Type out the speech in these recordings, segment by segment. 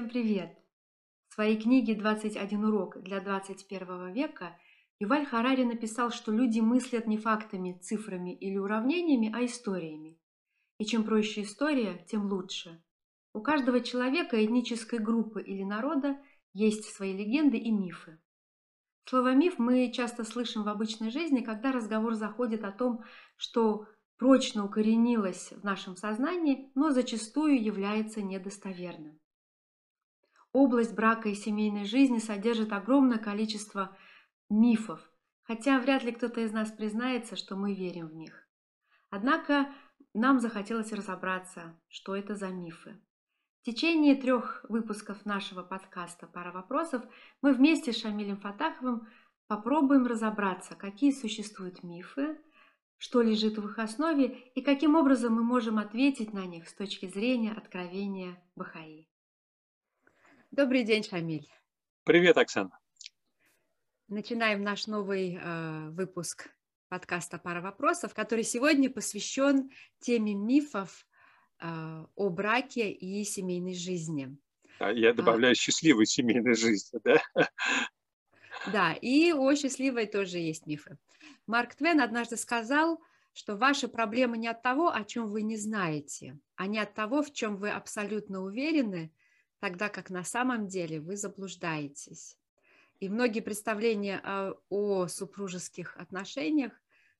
Всем привет! В своей книге «21 урок для 21 века» Юваль Харари написал, что люди мыслят не фактами, цифрами или уравнениями, а историями. И чем проще история, тем лучше. У каждого человека, этнической группы или народа есть свои легенды и мифы. Слово «миф» мы часто слышим в обычной жизни, когда разговор заходит о том, что прочно укоренилось в нашем сознании, но зачастую является недостоверным. Область брака и семейной жизни содержит огромное количество мифов, хотя вряд ли кто-то из нас признается, что мы верим в них. Однако нам захотелось разобраться, что это за мифы. В течение трех выпусков нашего подкаста «Пара вопросов» мы вместе с Шамилем Фатаховым попробуем разобраться, какие существуют мифы, что лежит в их основе и каким образом мы можем ответить на них с точки зрения откровения Бахаи. Добрый день, Шамиль. Привет, Оксана. Начинаем наш новый э, выпуск подкаста «Пара вопросов», который сегодня посвящен теме мифов э, о браке и семейной жизни. Я добавляю а, счастливой семейной жизни, да? Да, и о счастливой тоже есть мифы. Марк Твен однажды сказал, что ваши проблемы не от того, о чем вы не знаете, а не от того, в чем вы абсолютно уверены, тогда как на самом деле вы заблуждаетесь. И многие представления о, о супружеских отношениях,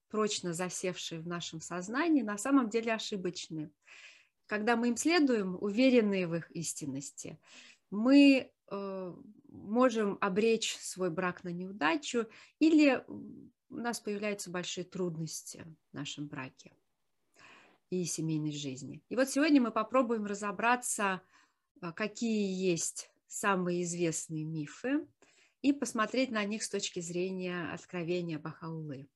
прочно засевшие в нашем сознании, на самом деле ошибочны. Когда мы им следуем, уверенные в их истинности, мы э, можем обречь свой брак на неудачу или у нас появляются большие трудности в нашем браке и семейной жизни. И вот сегодня мы попробуем разобраться а, какие есть самые известные мифы и посмотреть на них с точки зрения откровения Бахаулы.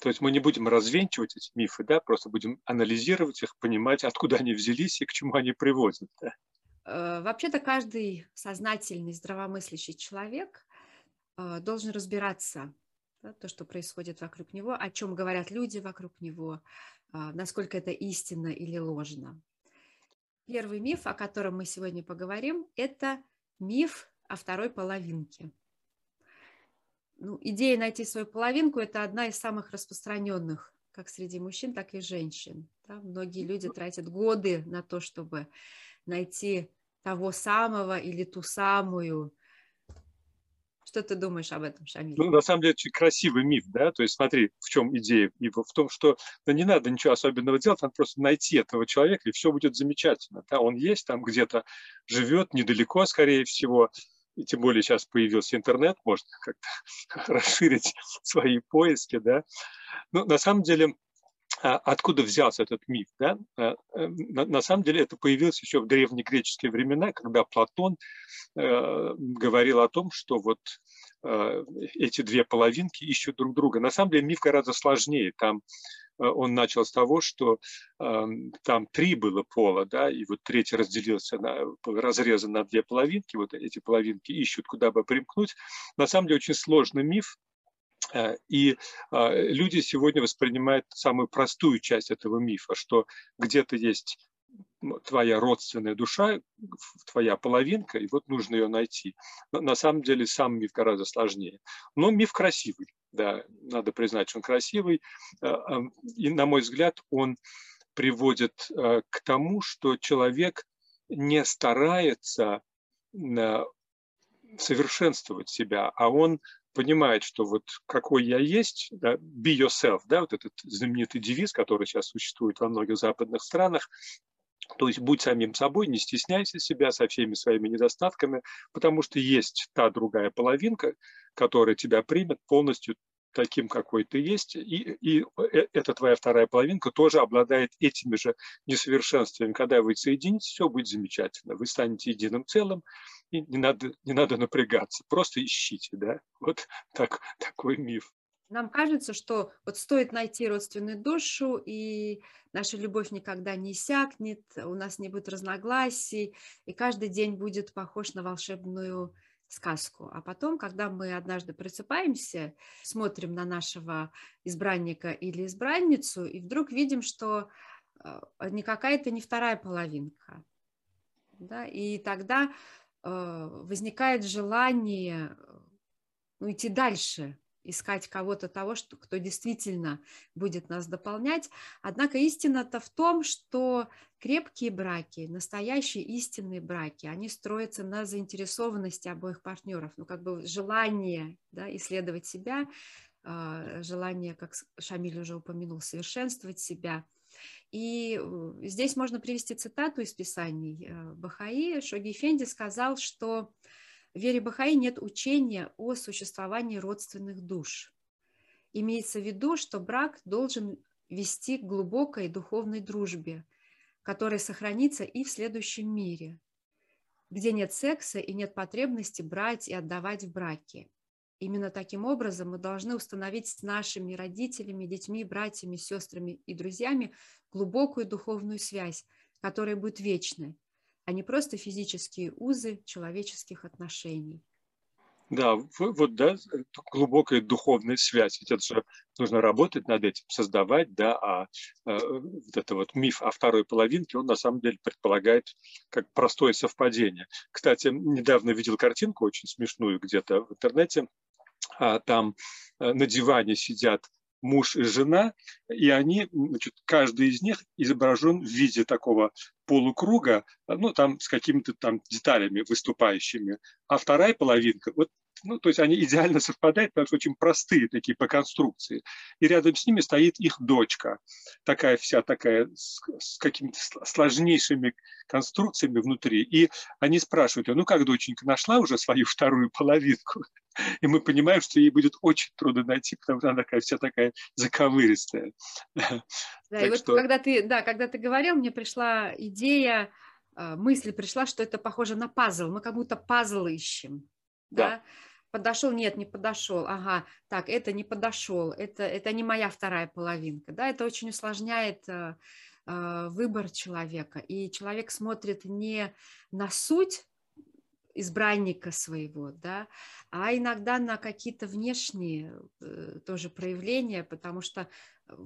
То есть мы не будем развенчивать эти мифы, да, просто будем анализировать их, понимать, откуда они взялись и к чему они приводят. Да? Э, вообще-то каждый сознательный, здравомыслящий человек э, должен разбираться да, то, что происходит вокруг него, о чем говорят люди вокруг него, а, насколько это истинно или ложно. Первый миф, о котором мы сегодня поговорим, это миф о второй половинке. Ну, идея найти свою половинку – это одна из самых распространенных как среди мужчин, так и женщин. Да? Многие люди тратят годы на то, чтобы найти того самого или ту самую, что ты думаешь об этом, Шамиль? Ну, на самом деле, очень красивый миф, да, то есть смотри, в чем идея мифа, в том, что да, не надо ничего особенного делать, надо просто найти этого человека, и все будет замечательно, да, он есть там где-то, живет недалеко, скорее всего, и тем более сейчас появился интернет, можно как-то расширить свои поиски, да. Но на самом деле откуда взялся этот миф? Да? Э, э, на, самом деле это появилось еще в древнегреческие времена, когда Платон э, говорил о том, что вот эти две половинки ищут друг друга. На самом деле миф гораздо сложнее. Там он начал с того, что э, там три было пола, да, и вот третий разделился на разрезан на две половинки, вот эти половинки ищут, куда бы примкнуть. На самом деле очень сложный миф, и а, люди сегодня воспринимают самую простую часть этого мифа, что где-то есть твоя родственная душа, твоя половинка, и вот нужно ее найти. Но на самом деле сам миф гораздо сложнее. Но миф красивый, да, надо признать, что он красивый. Э, и, на мой взгляд, он приводит э, к тому, что человек не старается совершенствовать себя, а он понимает, что вот какой я есть, да, be yourself, да, вот этот знаменитый девиз, который сейчас существует во многих западных странах, то есть будь самим собой, не стесняйся себя со всеми своими недостатками, потому что есть та другая половинка, которая тебя примет полностью таким, какой ты есть, и, и э, эта твоя вторая половинка тоже обладает этими же несовершенствами. Когда вы соединитесь, все будет замечательно. Вы станете единым целым, и не надо, не надо напрягаться, просто ищите, да, вот так, такой миф. Нам кажется, что вот стоит найти родственную душу, и наша любовь никогда не иссякнет, у нас не будет разногласий, и каждый день будет похож на волшебную сказку. А потом, когда мы однажды просыпаемся, смотрим на нашего избранника или избранницу, и вдруг видим, что э, не какая-то не вторая половинка, Да? И тогда возникает желание ну, идти дальше, искать кого-то того, что, кто действительно будет нас дополнять. Однако истина-то в том, что крепкие браки, настоящие истинные браки, они строятся на заинтересованности обоих партнеров, ну как бы желание да, исследовать себя, а, желание, как Шамиль уже упомянул, совершенствовать себя. И здесь можно привести цитату из Писаний э, Бахаи. Шоги Фенди сказал, что в вере Бахаи нет учения о существовании родственных душ. Имеется в виду, что брак должен вести к глубокой духовной дружбе, которая сохранится и в следующем мире, где нет секса и нет потребности брать и отдавать в браке. Именно таким образом мы должны установить с нашими родителями, детьми, братьями, сестрами и друзьями глубокую духовную связь, которая будет вечной, а не просто физические узы человеческих отношений. Да, вот, да, глубокая духовная связь. Ведь это же нужно работать над этим, создавать, да, а э, вот это вот миф о второй половинке, он на самом деле предполагает как простое совпадение. Кстати, недавно видел картинку очень смешную где-то в интернете, а там э, на диване сидят муж и жена, и они, значит, каждый из них изображен в виде такого полукруга, ну, там с какими-то там деталями выступающими. А вторая половинка, вот ну, то есть они идеально совпадают, потому что очень простые такие по конструкции. И рядом с ними стоит их дочка, такая вся такая с, с какими-то сложнейшими конструкциями внутри. И они спрашивают ее, ну как, доченька, нашла уже свою вторую половинку? И мы понимаем, что ей будет очень трудно найти, потому что она такая вся такая заковыристая. Да, так и вот что... когда ты, да, когда ты говорил, мне пришла идея, а, мысль пришла, что это похоже на пазл. Мы как будто пазл ищем. Да. да? Подошел, нет, не подошел. Ага, так, это не подошел. Это, это не моя вторая половинка. Да, это очень усложняет э, выбор человека. И человек смотрит не на суть избранника своего, да, а иногда на какие-то внешние э, тоже проявления, потому что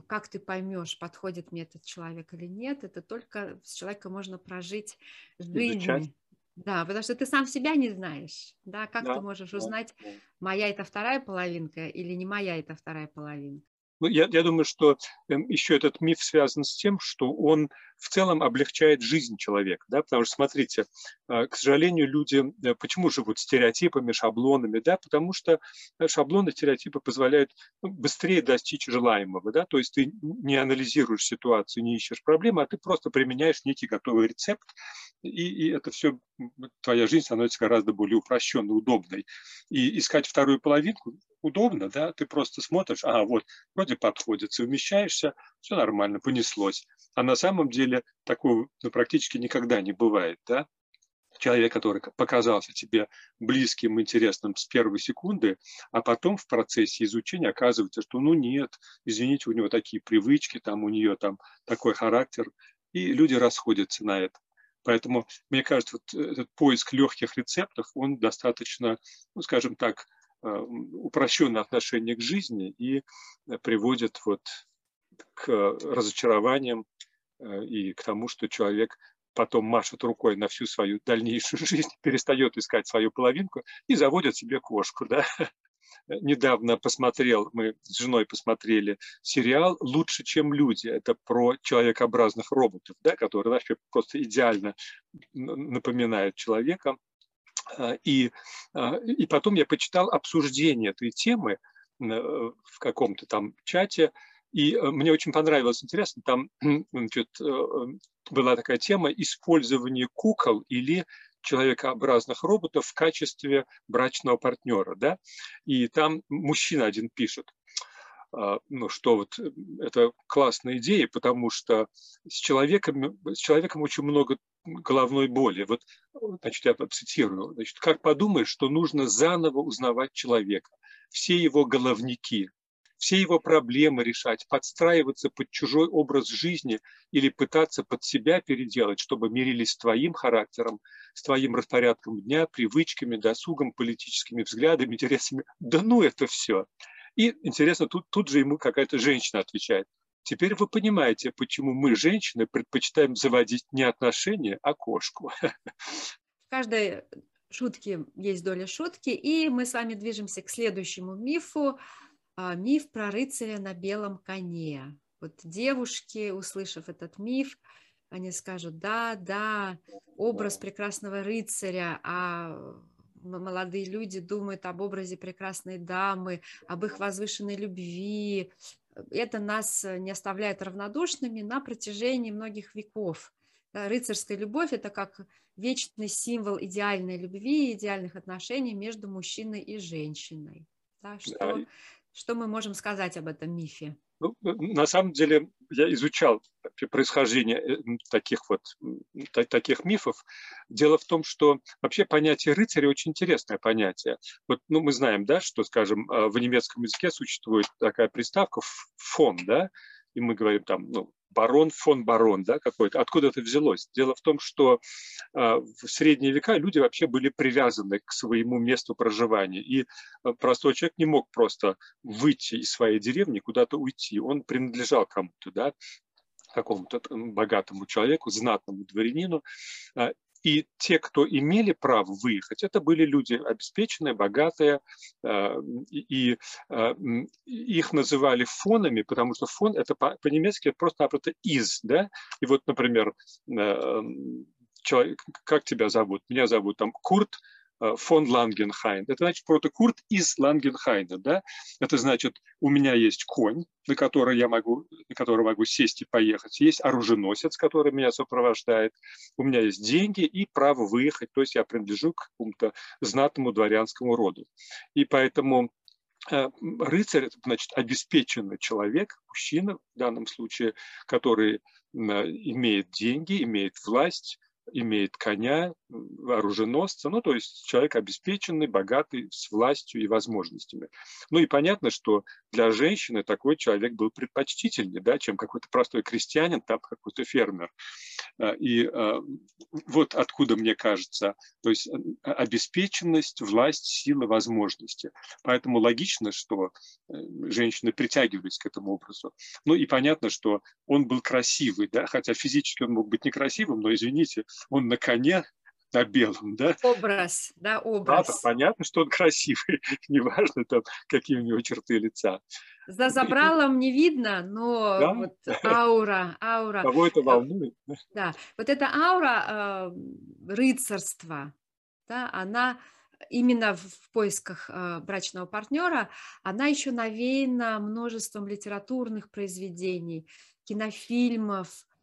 как ты поймешь, подходит мне этот человек или нет, это только с человеком можно прожить жизнь. Изучать. Да, потому что ты сам себя не знаешь, да, как да, ты можешь узнать, да. моя это вторая половинка или не моя это вторая половинка. Ну, я, я думаю, что эм, еще этот миф связан с тем, что он в целом облегчает жизнь человека. Да? Потому что, смотрите, а, к сожалению, люди э, почему живут стереотипами, шаблонами? Да? Потому что э, шаблоны, стереотипы позволяют ну, быстрее достичь желаемого. Да? То есть ты не анализируешь ситуацию, не ищешь проблемы, а ты просто применяешь некий готовый рецепт, и, и это все, твоя жизнь становится гораздо более упрощенной, удобной. И искать вторую половинку удобно, да, ты просто смотришь, а вот вроде подходит, совмещаешься, все нормально, понеслось. А на самом деле такого ну, практически никогда не бывает, да. Человек, который показался тебе близким, интересным с первой секунды, а потом в процессе изучения оказывается, что ну нет, извините, у него такие привычки, там у нее там такой характер, и люди расходятся на это. Поэтому, мне кажется, вот этот поиск легких рецептов, он достаточно, ну, скажем так, Э, упрощенное отношение к жизни и э, приводит вот к разочарованиям э, и к тому, что человек потом машет рукой на всю свою дальнейшую жизнь, перестает искать свою половинку и заводит себе кошку. Да? Недавно посмотрел, мы с женой посмотрели сериал «Лучше, чем люди». Это про человекообразных роботов, да, которые вообще просто идеально напоминают человека. А, и, а, и потом я почитал обсуждение этой темы э, в каком-то там чате, и э, мне очень понравилось, интересно, там значит, э, была такая тема использования кукол или человекообразных роботов в качестве брачного партнера. Да? И там мужчина один пишет, а, ну, что вот это классная идея, потому что с человеком, с человеком очень много головной боли. Вот, значит, я цитирую. Значит, как подумаешь, что нужно заново узнавать человека, все его головники, все его проблемы решать, подстраиваться под чужой образ жизни или пытаться под себя переделать, чтобы мирились с твоим характером, с твоим распорядком дня, привычками, досугом, политическими взглядами, интересами. Да ну это все. И интересно, тут, тут же ему какая-то женщина отвечает. теперь вы понимаете, почему мы, женщины, предпочитаем заводить не отношения, а кошку. В каждой шутке есть доля шутки, и мы с вами движемся к следующему мифу. А, миф про рыцаря на белом коне. Вот девушки, услышав этот миф, они скажут, да, да, образ прекрасного рыцаря, а молодые люди думают об образе прекрасной дамы, об их возвышенной любви. Это нас не оставляет равнодушными на протяжении многих веков. Рыцарская любовь – это как вечный символ идеальной любви и идеальных отношений между мужчиной и женщиной. Да, что, что мы можем сказать об этом мифе? Ну, на самом деле я изучал происхождение э, таких вот таких мифов. Дело в том, что вообще понятие рыцаря очень интересное понятие. Вот, ну, мы знаем, да, что, скажем, э, в немецком языке существует такая приставка фон, да, и мы говорим там, ну, барон фон барон, да, какой-то. Откуда это взялось? Дело в том, что э, в средние века люди вообще были привязаны к своему месту проживания, и э, простой человек не мог просто выйти из своей деревни, куда-то уйти. Он принадлежал кому-то, да, какому-то богатому человеку, знатному дворянину, а, и те, кто имели право выехать, это были люди обеспеченные, богатые, а, и а, их называли фонами, потому что von это по-немецки просто-напросто из, да, и вот, например, человек, как тебя зовут? Меня зовут там Курт, Э, фон Лангенхайн. Это значит просто Курт из Лангенхайна. Да? Это значит, у меня есть конь, на который я могу, на который могу сесть и поехать. Есть оруженосец, который меня сопровождает. У меня есть деньги и право выехать. То есть я принадлежу к какому-то знатному дворянскому роду. И поэтому э, рыцарь – значит обеспеченный человек, мужчина в данном случае, который имеет деньги, имеет власть, имеет коня, оруженосца, ну, то есть человек обеспеченный, богатый, с властью и возможностями. Ну и понятно, что для женщины такой человек был предпочтительнее, да, чем какой-то простой крестьянин, там какой-то фермер. А, и а, вот откуда, мне кажется, то есть а, обеспеченность, власть, сила, возможности. Поэтому логично, что э, женщины притягивались к этому образу. Ну и понятно, что он был красивый, да, хотя физически он мог быть некрасивым, но, извините, он на коне на белом, да? Образ, да, образ. Да, понятно, что он красивый, неважно там, какие у него черты лица. За забралом не видно, но да? вот аура, аура. Кого это волнует? Да, вот эта аура э, рыцарства, да, она именно в поисках э, брачного партнера, она еще навеяна множеством литературных произведений, кинофильмов, а,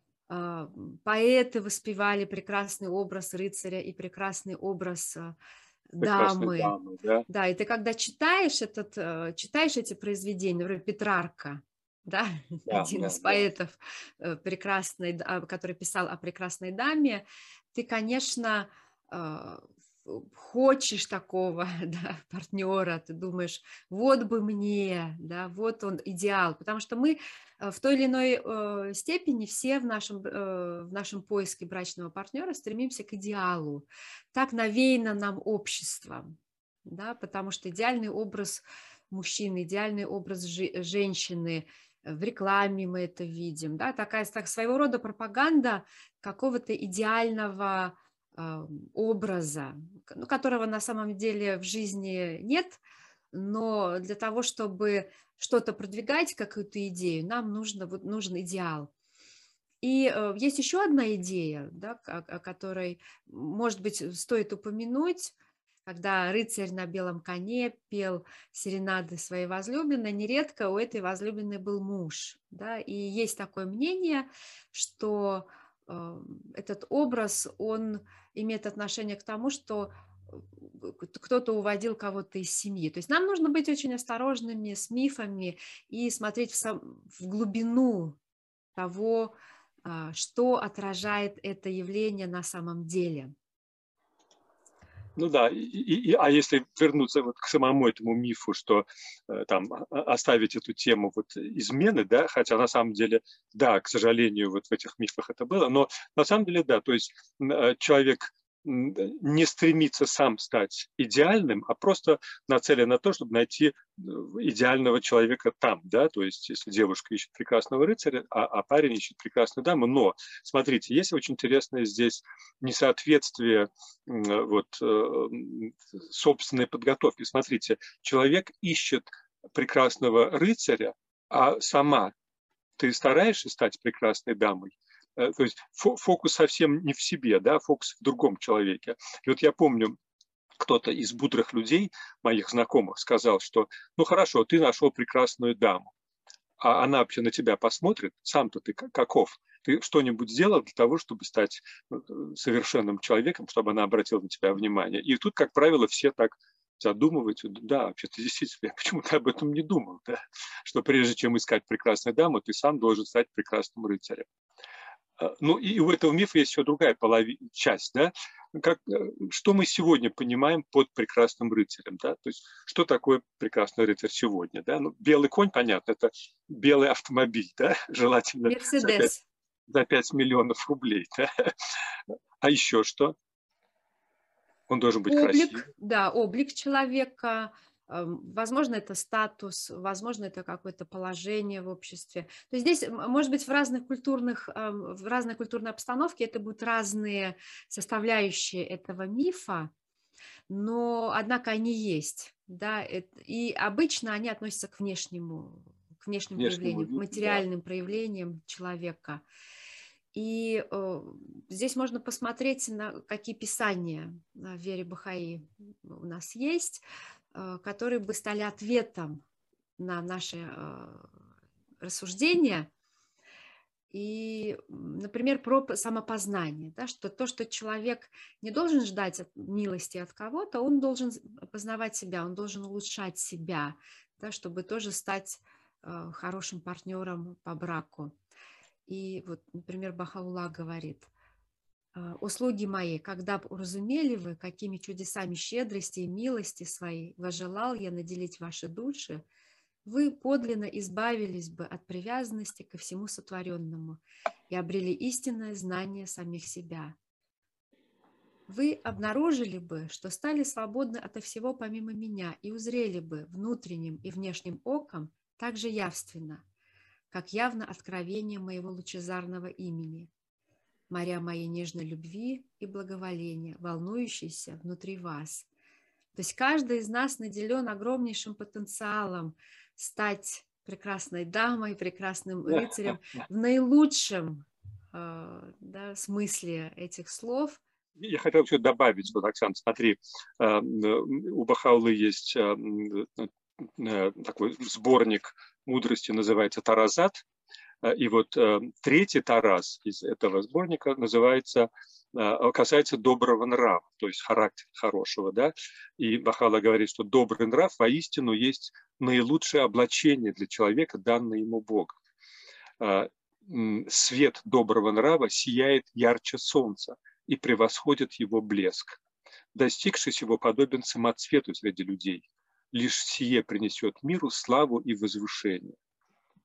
поэты воспевали прекрасный образ рыцаря и прекрасный образ а, дамы. дамы да? да, и ты когда читаешь, этот, э, читаешь эти произведения, например, Петрарка, да, да один да, из поэтов да. Э, прекрасной, который писал о прекрасной даме, ты, конечно, а, хочешь такого да, партнера, ты думаешь, вот бы мне, да, вот он идеал, потому что мы э, в той или иной э, степени все в нашем, э, в нашем поиске брачного партнера стремимся к идеалу. Так навеяно нам обществом, да, потому что идеальный образ мужчины, идеальный образ жи- женщины, в рекламе мы это видим, да, такая так, своего рода пропаганда какого-то идеального образа, ну, которого на самом деле в жизни нет, но для того, чтобы что-то продвигать, какую-то идею, нам нужно, вот, нужен идеал. И э, есть еще одна идея, да, о, о которой, может быть, стоит упомянуть, когда рыцарь на белом коне пел серенады своей возлюбленной, нередко у этой возлюбленной был муж. Да, и есть такое мнение, что этот образ, он имеет отношение к тому, что э, кто-то уводил кого-то из семьи. То есть нам нужно быть очень осторожными с мифами и смотреть в, сам, в глубину того, а, что отражает это явление на самом деле. Ну да, и, и, а если вернуться вот к самому этому мифу, что э, там оставить эту тему вот измены, да, хотя на самом деле, да, к сожалению, вот в этих мифах это было, но на самом деле, да, то есть э, человек не стремиться сам стать идеальным, а просто нацелен на то, чтобы найти э, идеального человека там, да, то есть если девушка ищет прекрасного рыцаря, а, а парень ищет прекрасную даму, но, смотрите, есть очень интересное здесь несоответствие вот собственной подготовки. Смотрите, человек ищет прекрасного рыцаря, а сама ты стараешься стать прекрасной дамой, Э, то есть фокус совсем не в себе, да, фокус в другом человеке. И вот я помню, кто-то из мудрых людей, моих знакомых, сказал, что ну хорошо, ты нашел прекрасную даму, а она вообще на тебя посмотрит, сам-то ты каков, ты что-нибудь сделал для того, чтобы стать ну, совершенным человеком, чтобы она обратила на тебя внимание. И тут, как правило, все так задумываются, да, вообще-то действительно, я почему-то об этом не думал, да, что прежде чем искать прекрасную даму, ты сам должен стать прекрасным рыцарем. А, ну и у этого мифа есть еще другая половина, часть, да, как, э, что мы сегодня понимаем под прекрасным рыцарем, да, то есть что такое прекрасный рыцарь сегодня, да, ну, белый конь, понятно, это белый автомобиль, да, желательно за 5, за 5 миллионов рублей, да? а еще что? Он должен быть облик, красивый. Да, облик человека, Возможно, это статус, возможно, это какое-то положение в обществе. То есть здесь, может быть, в разных культурных, в разной культурной обстановке это будут разные составляющие этого мифа, но, однако, они есть. Да, и обычно они относятся к внешнему, к внешним внешнему проявлениям, к материальным да. проявлениям человека. И э, здесь можно посмотреть, на какие писания в вере Бахаи у нас есть. Э, которые бы стали ответом на наши э, рассуждения. И, например, про самопознание, да, что то, что человек не должен ждать от милости от кого-то, он должен познавать себя, он должен улучшать себя, да, чтобы тоже стать э, хорошим партнером по браку. И вот, например, Бахаула говорит, услуги мои, когда б уразумели вы, какими чудесами щедрости и милости своей вожелал я наделить ваши души, вы подлинно избавились бы от привязанности ко всему сотворенному и обрели истинное знание самих себя. Вы обнаружили бы, что стали свободны ото всего помимо меня и узрели бы внутренним и внешним оком так же явственно, как явно откровение моего лучезарного имени – моря моей нежной любви и благоволения, волнующиеся внутри вас. То есть каждый из нас наделен огромнейшим потенциалом стать прекрасной дамой, прекрасным рыцарем в наилучшем э, да, смысле этих слов. Я хотел еще добавить, вот, Оксана, смотри, э, у Бахаулы есть э, такой сборник мудрости, называется «Таразат», и вот э, третий Тарас из этого сборника называется э, касается доброго нрава, то есть характера хорошего, да. И Бахала говорит, что добрый нрав воистину есть наилучшее облачение для человека, данное ему Богом. Свет доброго нрава сияет ярче солнца и превосходит его блеск. Достигшись его подобен самоцвету среди людей. Лишь сие принесет миру славу и возвышение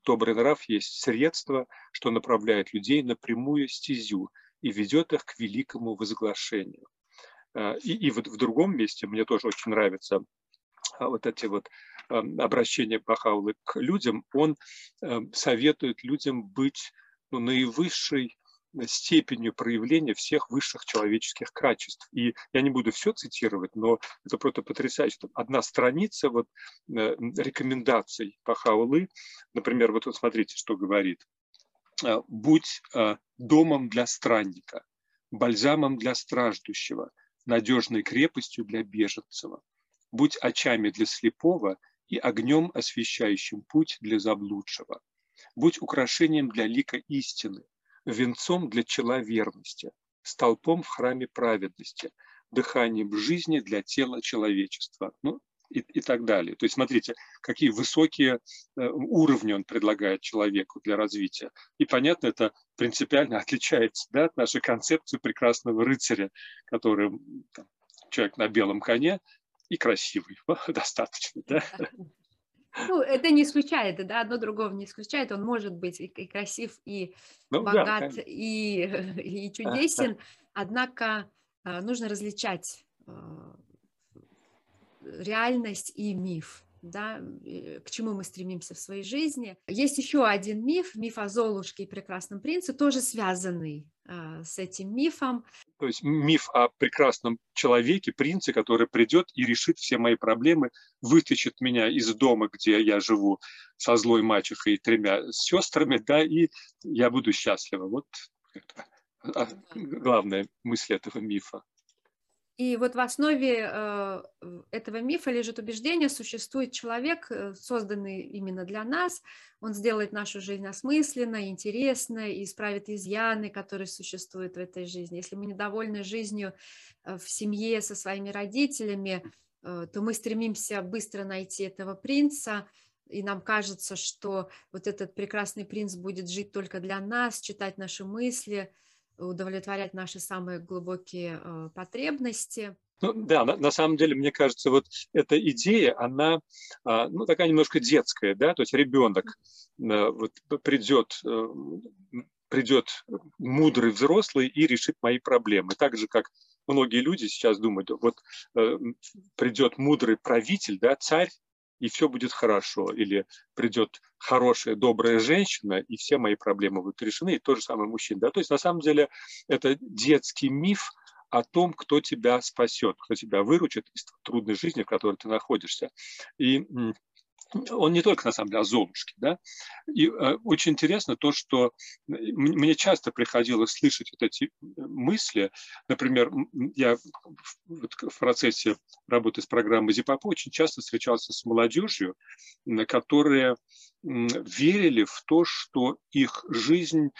добрый нрав есть средство, что направляет людей на прямую стезю и ведет их к великому возглашению. А, и, и вот в другом месте мне тоже очень нравятся а, вот эти вот обращения Бахаулы к людям. Он советует людям быть ну, наивысшей степенью проявления всех высших человеческих качеств. И я не буду все цитировать, но это просто потрясающе. Одна страница вот, э, рекомендаций Пахаулы, например, вот, смотрите, что говорит. «Э, «Будь э, домом для странника, бальзамом для страждущего, надежной крепостью для беженцева. Будь очами для слепого и огнем, освещающим путь для заблудшего. Будь украшением для лика истины, венцом для чела верности, столпом в храме праведности, дыханием жизни для тела человечества. Ну, и, и так далее. То есть смотрите, какие высокие э, уровни он предлагает человеку для развития. И понятно, это принципиально отличается да, от нашей концепции прекрасного рыцаря, который там, человек на белом коне и красивый, достаточно. Да? Ну, это не исключает, да, одно другого не исключает. Он может быть и, и красив, и ну, богат, да, и, и чудесен. Однако нужно различать реальность и миф да, к чему мы стремимся в своей жизни. Есть еще один миф, миф о Золушке и прекрасном принце, тоже связанный с этим мифом. То есть миф о прекрасном человеке, принце, который придет и решит все мои проблемы, вытащит меня из дома, где я живу со злой мачехой и тремя сестрами, да, и я буду счастлива. Вот это а, главная мысль этого мифа. И вот в основе э, этого мифа лежит убеждение, существует человек, э, созданный именно для нас, он сделает нашу жизнь осмысленной, интересной и исправит изъяны, которые существуют в этой жизни. Если мы недовольны жизнью э, в семье со своими родителями, то мы стремимся быстро найти этого принца, и нам кажется, что вот этот прекрасный принц будет жить только для нас, читать наши мысли – удовлетворять наши самые глубокие э, потребности. Ну, да, на, на самом деле, мне кажется, вот эта идея, она а, ну, такая немножко детская, да, то есть ребенок э, вот, придет, э, придет мудрый взрослый и решит мои проблемы. Так же, как многие люди сейчас думают, вот придет мудрый правитель, да, царь, и все будет хорошо. Или придет хорошая, добрая женщина, и все мои проблемы будут решены, и то же самое мужчина. Да? То есть на самом деле это детский миф о том, кто тебя спасет, кто тебя выручит из трудной жизни, в которой ты находишься. И он не только на самом деле о Золушке, да, и э, очень интересно то, что мне часто приходилось слышать вот эти мысли, например, я в, в процессе работы с программой ЗИПАП очень часто встречался с молодежью, которые верили в то, что их жизнь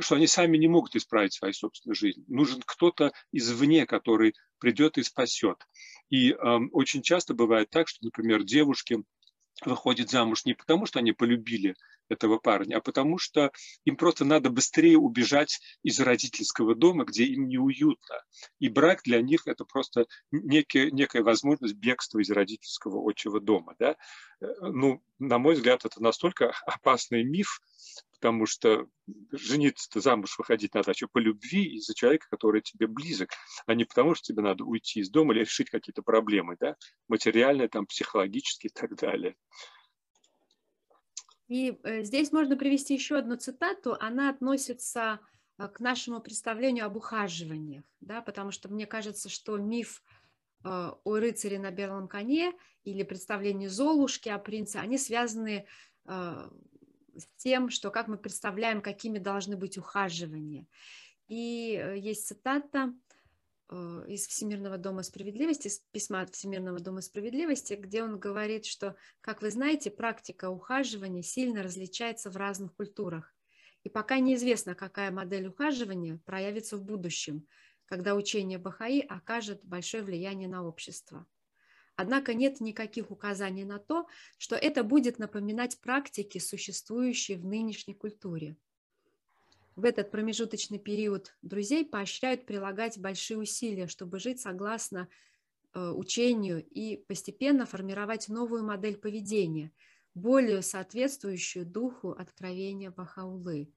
что они сами не могут исправить свою собственную жизнь. Нужен кто-то извне, который придет и спасет. И э, очень часто бывает так, что, например, девушки выходят замуж не потому, что они полюбили этого парня, а потому что им просто надо быстрее убежать из родительского дома, где им неуютно. И брак для них это просто некая, некая возможность бегства из родительского отчего дома. Да? Э, ну, на мой взгляд, это настолько опасный миф, потому что жениться замуж выходить надо еще по любви из-за человека, который тебе близок, а не потому, что тебе надо уйти из дома или решить какие-то проблемы, да, материальные, там, психологические и так далее. И э, здесь можно привести еще одну цитату, она относится э, к нашему представлению об ухаживаниях, да, потому что мне кажется, что миф э, о рыцаре на белом коне или представление Золушки о принце, они связаны с тем, что как мы представляем, какими должны быть ухаживания. И есть цитата из Всемирного дома справедливости, из письма от Всемирного дома справедливости, где он говорит, что, как вы знаете, практика ухаживания сильно различается в разных культурах. И пока неизвестно, какая модель ухаживания проявится в будущем, когда учение Бахаи окажет большое влияние на общество. Однако нет никаких указаний на то, что это будет напоминать практики, существующие в нынешней культуре – в этот промежуточный период друзей поощряют прилагать большие усилия, чтобы жить согласно э, учению и постепенно формировать новую модель поведения, более соответствующую духу откровения Бахаулы.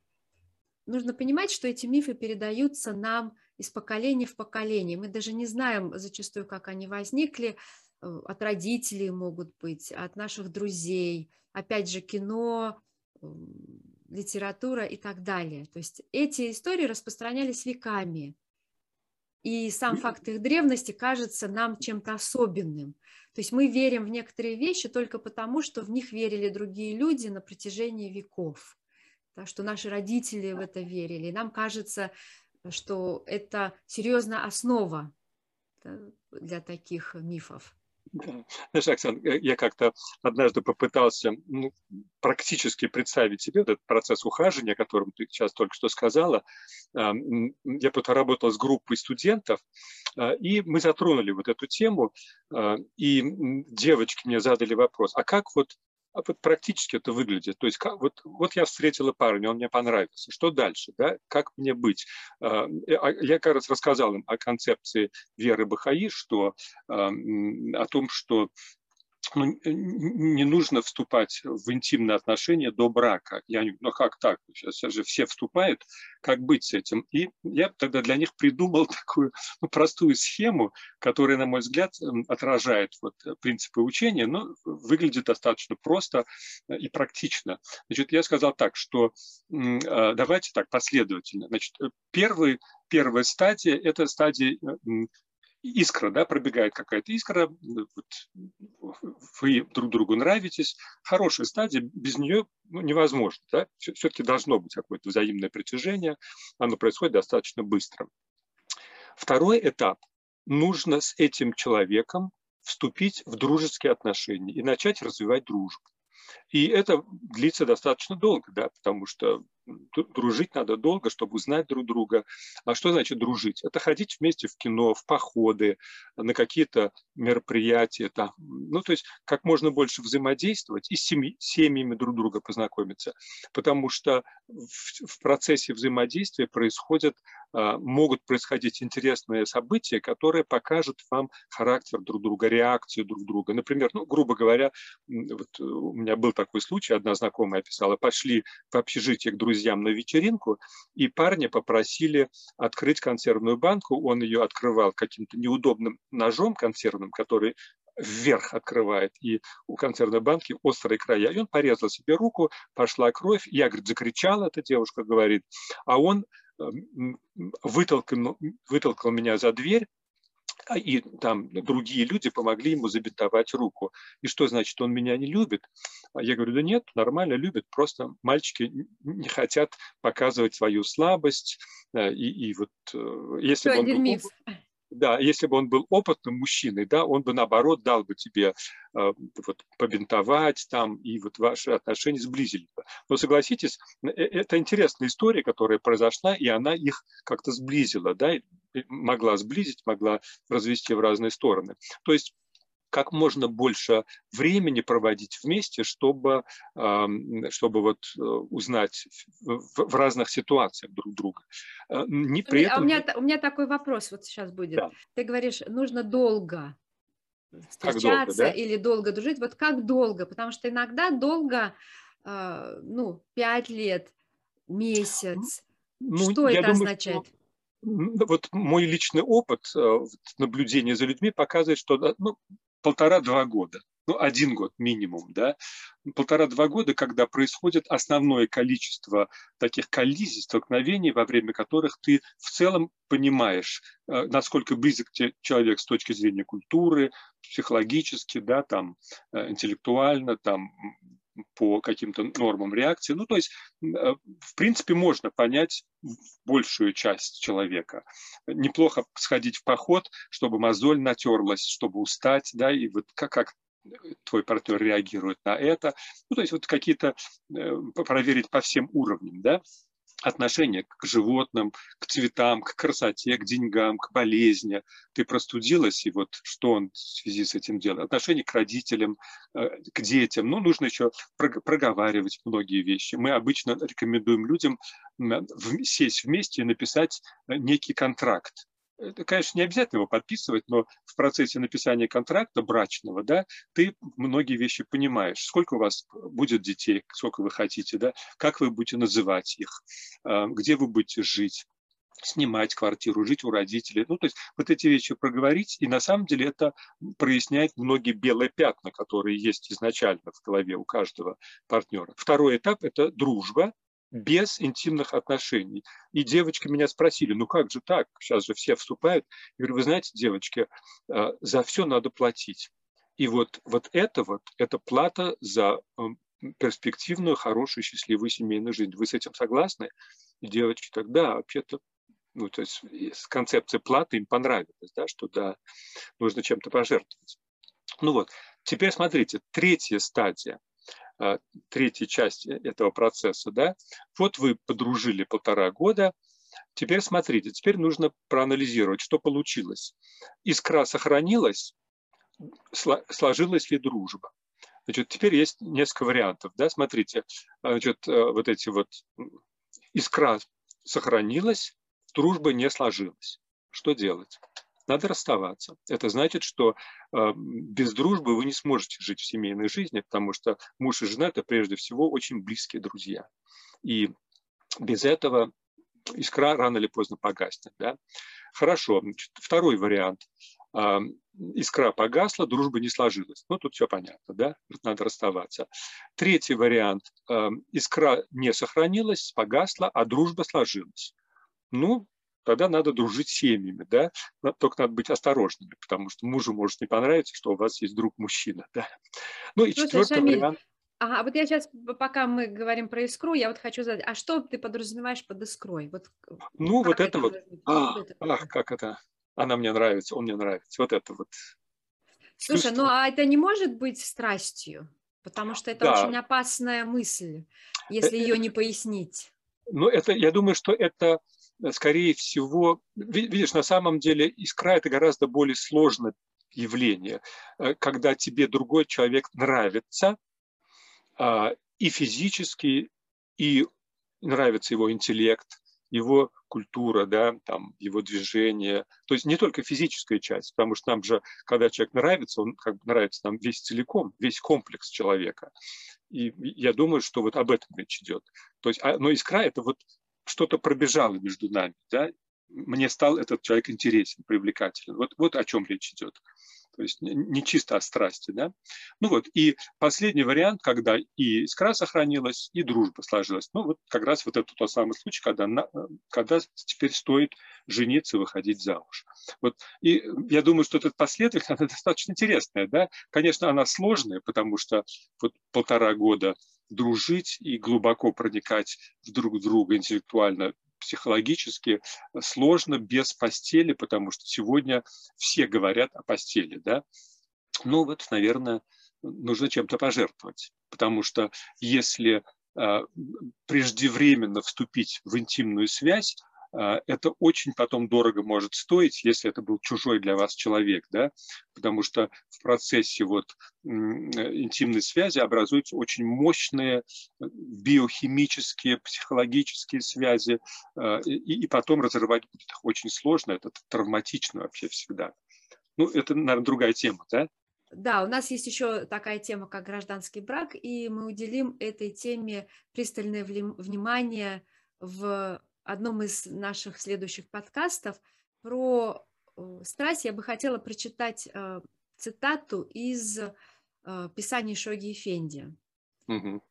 Нужно понимать, что эти мифы передаются нам из поколения в поколение. Мы даже не знаем зачастую, как они возникли. Э, от родителей могут быть, от наших друзей. Опять же, кино, литература и так далее. То есть эти истории распространялись веками. И сам факт их древности кажется нам чем-то особенным. То есть мы верим в некоторые вещи только потому, что в них верили другие люди на протяжении веков. Да, что наши родители в это верили. И нам кажется, что это серьезная основа для таких мифов. Знаешь, Оксан, я как-то однажды попытался ну, практически представить себе этот процесс ухаживания, о котором ты сейчас только что сказала. Я потом работал с группой студентов, а, и мы затронули вот эту тему, а, и девочки мне задали вопрос, а как вот а вот практически это выглядит. То есть как, вот, вот я встретила парня, он мне понравился. Что дальше? Да? Как мне быть? А, а, я раз рассказал им о концепции веры Бахаи, что, о том, что ну, не нужно вступать в интимные отношения до брака. Я не, ну как так? Сейчас же все вступают, как быть с этим? И я тогда для них придумал такую ну, простую схему, которая, на мой взгляд, отражает вот принципы учения, но выглядит достаточно просто э, и практично. Значит, я сказал так, что давайте так последовательно. Значит, э, первый, первая стадия – это стадия искра, да, пробегает какая-то искра, вот, вы друг другу нравитесь, хорошая стадия, без нее ну, невозможно, да, все-таки должно быть какое-то взаимное притяжение, оно происходит достаточно быстро. Второй этап, нужно с этим человеком вступить в дружеские отношения и начать развивать дружбу. И это длится достаточно долго, да, потому что дружить надо долго, чтобы узнать друг друга. А что значит дружить? Это ходить вместе в кино, в походы, на какие-то мероприятия. Там. Ну, то есть как можно больше взаимодействовать и с семьями друг друга познакомиться. Потому что в, в процессе взаимодействия происходят, а, могут происходить интересные события, которые покажут вам характер друг друга, реакцию друг друга. Например, ну, грубо говоря, вот у меня был такой случай, одна знакомая писала, пошли в общежитие к друзьям на вечеринку, и парня попросили открыть консервную банку, он ее открывал каким-то неудобным ножом консервным, который вверх открывает, и у консервной банки острые края. И он порезал себе руку, пошла кровь. Я, говорит, закричала, эта девушка говорит, а он вытолкнул, вытолкнул меня за дверь, и там другие люди помогли ему забинтовать руку. И что значит, он меня не любит? А я говорю, да нет, нормально любит, просто мальчики не хотят показывать свою слабость. Э, и, и вот э, если бы он был... Да, если бы он был опытным мужчиной, да, он бы наоборот дал бы тебе э, вот, побинтовать там, и вот ваши отношения сблизили бы. Но согласитесь, это интересная история, которая произошла, и она их как-то сблизила, да, могла сблизить, могла развести в разные стороны. То есть как можно больше времени проводить вместе, чтобы, чтобы вот э, узнать в разных ситуациях друг друга. Э, не при этом... А у меня, у меня такой вопрос вот сейчас будет. Да. Ты говоришь, нужно долго встречаться долго, да? или долго дружить. Вот как долго? Потому что иногда долго, э, ну, пять лет, месяц. Ну, что это думаю, означает? Что вот мой личный опыт наблюдения за людьми показывает, что ну, полтора-два года, ну, один год минимум, да, полтора-два года, когда происходит основное количество таких коллизий, столкновений, во время которых ты в целом понимаешь, э, насколько близок тебе человек с точки зрения культуры, психологически, да, там, э, интеллектуально, там, по каким-то нормам реакции. Ну, то есть, э, в принципе, можно понять большую часть человека. Неплохо сходить в поход, чтобы мозоль натерлась, чтобы устать, да, и вот как, как твой партнер реагирует на это. Ну, то есть вот какие-то э, проверить по всем уровням, да отношение к животным, к цветам, к красоте, к деньгам, к болезни. Ты простудилась, и вот что он в связи с этим делает? Отношение к родителям, э, к детям. Ну, нужно еще проговаривать многие вещи. Мы обычно рекомендуем людям сесть вместе и написать э, некий контракт это, конечно, не обязательно его подписывать, но в процессе написания контракта брачного, да, ты многие вещи понимаешь. Сколько у вас будет детей, сколько вы хотите, да, как вы будете называть их, а, где вы будете жить снимать квартиру, жить у родителей. Ну, то есть вот эти вещи проговорить, и на самом деле это проясняет многие белые пятна, которые есть изначально в голове у каждого партнера. Второй этап – это дружба, без интимных отношений. И девочки меня спросили, ну как же так, сейчас же все вступают. Я говорю, вы знаете, девочки, э, за все надо платить. И вот, вот это вот, это плата за перспективную, хорошую, счастливую семейную жизнь. Вы с этим согласны? И девочки тогда вообще-то ну, то есть концепция платы им понравилась, да, что да, нужно чем-то пожертвовать. Ну вот, теперь смотрите, третья стадия. А, третьей части этого процесса, да, вот вы подружили полтора года, теперь смотрите, теперь нужно проанализировать, что получилось. Искра сохранилась, сложилась ли дружба. Значит, теперь есть несколько вариантов, да, смотрите, значит, э, вот эти вот искра сохранилась, дружба не сложилась. Что делать? Надо расставаться. Это значит, что э, без дружбы вы не сможете жить в семейной жизни, потому что муж и жена – это прежде всего очень близкие друзья. И без этого искра рано или поздно погаснет. Да? Хорошо. Значит, второй вариант. Э, искра погасла, дружба не сложилась. Ну, тут все понятно, да? Надо расставаться. Третий вариант. Э, искра не сохранилась, погасла, а дружба сложилась. Ну, тогда надо дружить с семьями, да, только надо быть осторожными, потому что мужу может не понравиться, что у вас есть друг-мужчина, да. Ну и Слушай, четвертый Шамиль, вариант. А вот я сейчас, пока мы говорим про искру, я вот хочу задать, а что ты подразумеваешь под искрой? Вот, ну, вот это, это вот, а, это ах, как это, она мне нравится, он мне нравится, вот это вот. Слушай, чувство. ну а это не может быть страстью, потому что это да. очень опасная мысль, если ее не пояснить. Ну, это, я думаю, что это скорее всего, видишь, на самом деле искра – это гораздо более сложное явление, э, когда тебе другой человек нравится а, и физически, и нравится его интеллект, его культура, да, там, его движение. То есть не только физическая часть, потому что нам же, когда человек нравится, он как бы нравится нам весь целиком, весь комплекс человека. И я думаю, что вот об этом речь идет. То есть, а, но искра – это вот что-то пробежало между нами, да, мне стал этот человек интересен, привлекателен. Вот, вот о чем речь идет. То есть не чисто о страсти. Да? Ну вот, и последний вариант, когда и искра сохранилась, и дружба сложилась. Ну вот как раз вот это тот самый случай, когда, когда теперь стоит жениться, выходить замуж. Вот, и я думаю, что эта последовательность, она достаточно интересная. Да? Конечно, она сложная, потому что вот полтора года дружить и глубоко проникать в друг друга интеллектуально, психологически сложно без постели, потому что сегодня все говорят о постели, да. Ну вот, наверное, нужно чем-то пожертвовать, потому что если э, преждевременно вступить в интимную связь, это очень потом дорого может стоить, если это был чужой для вас человек, да, потому что в процессе вот интимной связи образуются очень мощные э, биохимические, психологические связи, а, и, и потом разрывать будет очень сложно, это травматично вообще всегда. Ну, это, наверное, другая тема, да? Да, у нас есть еще такая тема, как гражданский брак, и мы уделим этой теме пристальное внимание в одном из наших следующих подкастов про э, страсть я бы хотела прочитать э, цитату из э, писания Шоги Фенди. Угу.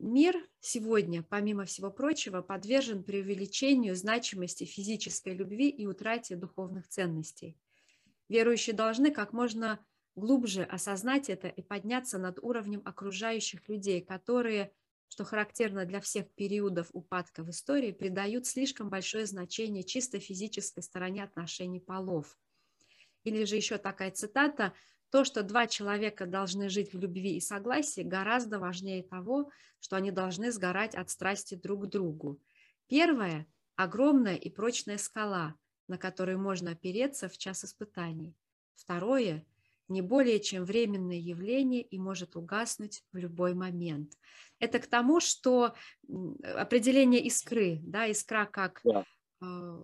Мир сегодня, помимо всего прочего, подвержен преувеличению значимости физической любви и утрате духовных ценностей. Верующие должны как можно глубже осознать это и подняться над уровнем окружающих людей, которые что характерно для всех периодов упадка в истории, придают слишком большое значение чисто физической стороне отношений полов. Или же еще такая цитата «То, что два человека должны жить в любви и согласии, гораздо важнее того, что они должны сгорать от страсти друг к другу. Первое – огромная и прочная скала, на которую можно опереться в час испытаний. Второе не более чем временное явление и может угаснуть в любой момент. Это к тому, что определение искры, да, искра как да. э,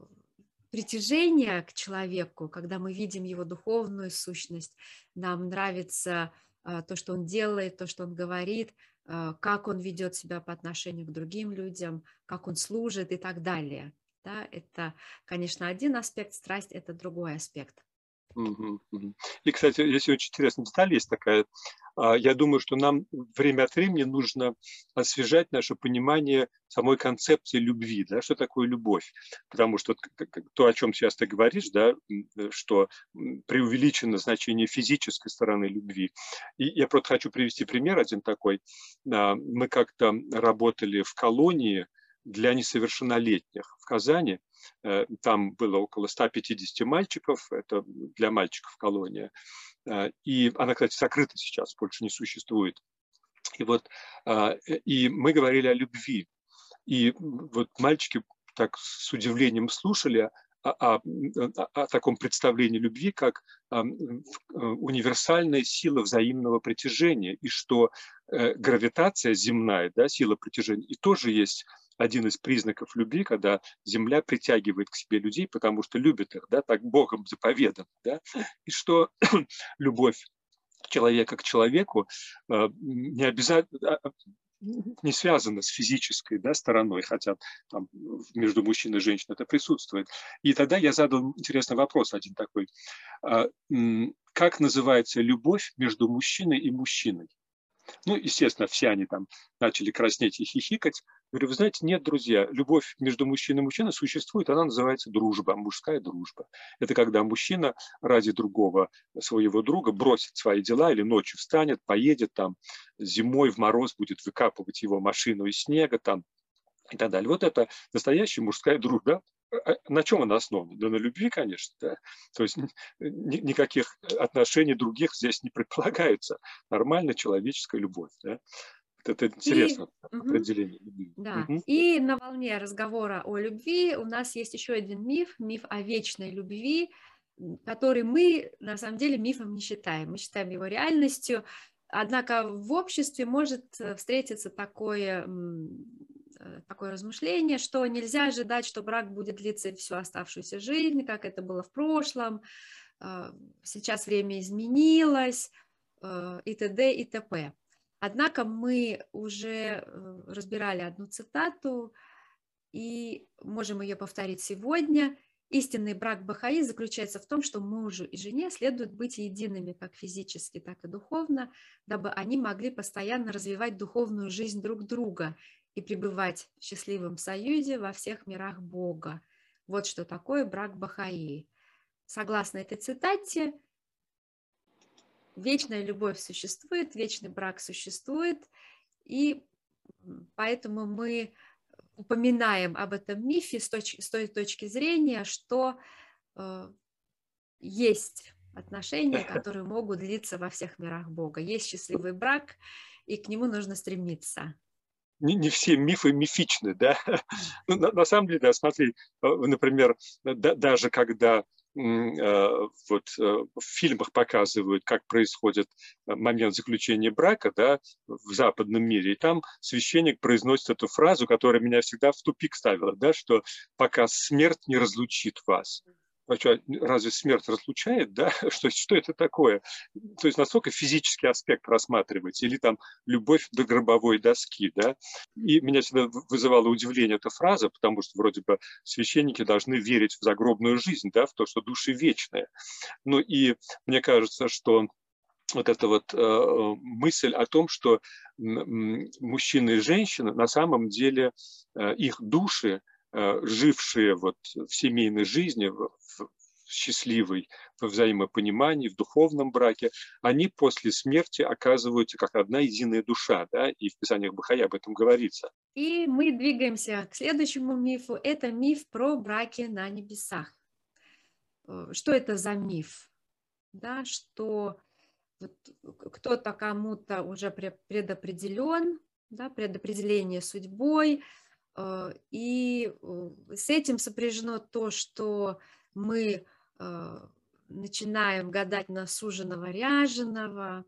притяжение к человеку, когда мы видим его духовную сущность, нам нравится э, то, что он делает, то, что он говорит, э, как он ведет себя по отношению к другим людям, как он служит и так далее. Да, это, конечно, один аспект, страсть – это другой аспект. И, кстати, здесь очень интересная деталь есть такая. А, я думаю, что нам время от времени нужно освежать наше понимание самой концепции любви, да, что такое любовь. Потому что то, о чем сейчас ты говоришь, да, что преувеличено значение физической стороны любви. И я просто хочу привести пример один такой. А, мы как-то работали в колонии для несовершеннолетних в Казани, Э, там было около 150 мальчиков, это для мальчиков колония. Э, и она, кстати, закрыта сейчас, больше не существует. И вот э, и мы говорили о любви. И вот мальчики так с удивлением слушали о, о, о таком представлении любви, как универсальная сила взаимного притяжения, и что гравитация земная, да, сила притяжения, и тоже есть один из признаков любви, когда земля притягивает к себе людей, потому что любит их, да, так Богом заповедано, да, и что любовь человека к человеку э, не обязательно а, а, не связано с физической да, стороной, хотя там между мужчиной и женщиной это присутствует. И тогда я задал интересный вопрос один такой. А, как называется любовь между мужчиной и мужчиной? Ну, естественно, все они там начали краснеть и хихикать. Говорю, вы знаете, нет, друзья, любовь между мужчиной и мужчиной существует, она называется дружба, мужская дружба. Это когда мужчина ради другого своего друга бросит свои дела или ночью встанет, поедет там, зимой в мороз будет выкапывать его машину из снега там и так далее. Вот это настоящая мужская дружба. А, на чем она основана? Да на любви, конечно. Да? То есть никаких отношений других здесь не предполагается. Нормальная человеческая любовь. Да? Это интересно и, определение любви. Да. Угу. И на волне разговора о любви у нас есть еще один миф, миф о вечной любви, который мы на самом деле мифом не считаем. Мы считаем его реальностью. Однако в обществе может э, встретиться такое Э, такое размышление, что нельзя ожидать, что брак будет длиться всю оставшуюся жизнь, как это было в прошлом, э, сейчас время изменилось и т.д. и т.п. Однако мы уже разбирали одну цитату и можем ее повторить сегодня. Истинный брак Бахаи заключается в том, что мужу и жене следует быть едиными как физически, так и духовно, дабы они могли постоянно развивать духовную жизнь друг друга и пребывать в счастливом союзе во всех мирах Бога. Вот что такое брак Бахаи. Согласно этой цитате, вечная любовь существует, вечный брак существует, и поэтому мы упоминаем об этом мифе с, точ- с той точки зрения, что э, есть отношения, которые могут длиться во всех мирах Бога. Есть счастливый брак, и к нему нужно стремиться не, не все мифы мифичны, да. Ну, на, на самом деле, да, смотри, э, например, да, даже когда вот э, в фильмах показывают, как происходит момент заключения брака, да, в западном мире, и там священник произносит эту фразу, которая меня всегда в тупик ставила, да, что пока смерть не разлучит вас. А что, разве смерть разлучает, да? Что, что это такое? То есть насколько физический аспект рассматривать, или там любовь до гробовой доски, да? И меня всегда вызывало удивление эта фраза, потому что вроде бы священники должны верить в загробную жизнь, да, в то, что души вечные. Ну и мне кажется, что вот эта вот э, мысль о том, что э, мужчины и женщины на самом деле э, их души Э, жившие вот в семейной жизни, в счастливой, во взаимопонимании, в духовном браке, они после смерти оказываются как одна единая душа, да, и в Писаниях Бахая об этом говорится. И мы двигаемся к следующему мифу. Это миф про браки на небесах. Э, что это за миф? Да, что вот кто-то кому-то уже предопределен, да, предопределение судьбой, Э, и э, с этим сопряжено то, что мы э, начинаем гадать на суженого ряженого,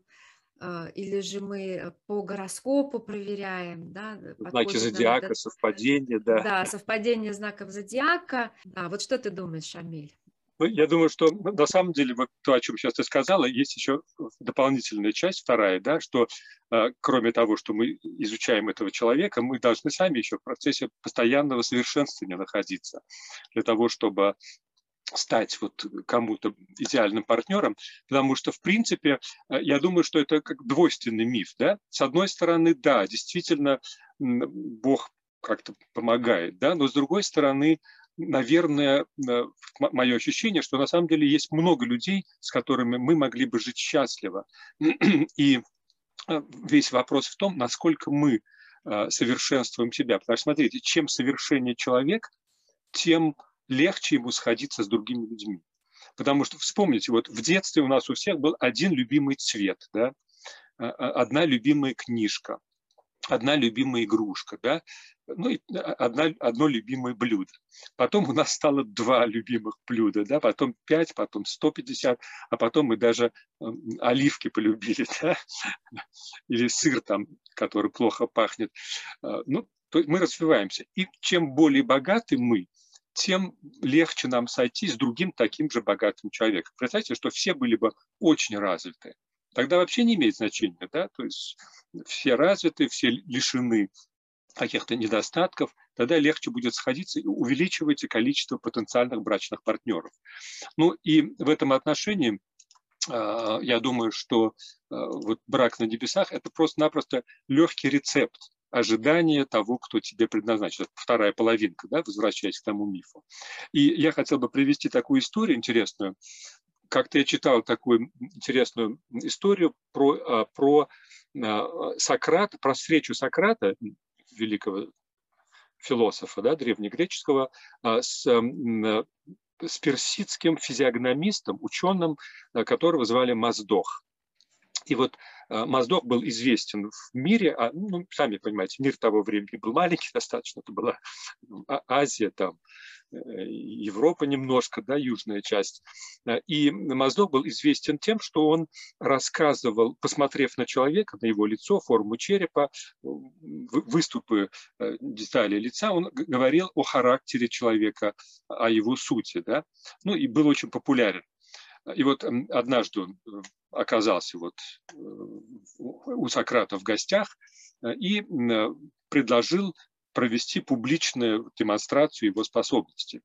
или же мы по гороскопу проверяем, да, знаки зодиака, этот, совпадение, да. Да, совпадение знаков зодиака. Да, вот что ты думаешь, Шамиль? Ну, я думаю, что на самом деле вот то, о чем сейчас ты сказала, есть еще дополнительная часть, вторая, да, что э, кроме того, что мы изучаем этого человека, мы должны сами еще в процессе постоянного совершенствования находиться для того, чтобы стать вот кому-то идеальным партнером, потому что, в принципе, э, я думаю, что это как двойственный миф, да. С одной стороны, да, действительно, Бог как-то помогает, да, но с другой стороны, наверное, э, мое ощущение, что на самом деле есть много людей, с которыми мы могли бы жить счастливо. И э, весь вопрос в том, насколько мы э, совершенствуем себя. Потому что, смотрите, чем совершеннее человек, тем легче ему сходиться с другими людьми. Потому что, вспомните, вот в детстве у нас у всех был один любимый цвет, да? одна любимая книжка, одна любимая игрушка, да? ну, и одна, одно любимое блюдо. Потом у нас стало два любимых блюда, да, потом пять, потом 150, а потом мы даже оливки полюбили, да? или сыр там, который плохо пахнет. А, ну, то мы развиваемся. И чем более богаты мы, тем легче нам сойти с другим таким же богатым человеком. Представьте, что все были бы очень развиты. Тогда вообще не имеет значения, да, то есть все развиты, все лишены каких-то недостатков, тогда легче будет сходиться и увеличиваете количество потенциальных брачных партнеров. Ну и в этом отношении а, я думаю, что а, вот брак на небесах – это просто-напросто легкий рецепт ожидания того, кто тебе предназначен. Вторая половинка, да, возвращаясь к тому мифу. И я хотел бы привести такую историю интересную. Как-то я читал такую интересную историю про, а, про Сократа, про встречу Сократа, великого философа да, древнегреческого, с с персидским физиогномистом, ученым, которого звали Маздох. И вот Маздох был известен в мире, а, ну, сами понимаете, мир того времени был маленький достаточно, это была а, Азия, там, Европа немножко, да, южная часть. И Маздох был известен тем, что он рассказывал, посмотрев на человека, на его лицо, форму черепа, выступы детали лица, он говорил о характере человека, о его сути, да, ну и был очень популярен. И вот однажды он э, оказался вот э, у Сократа в гостях э, и предложил провести публичную демонстрацию его способностей.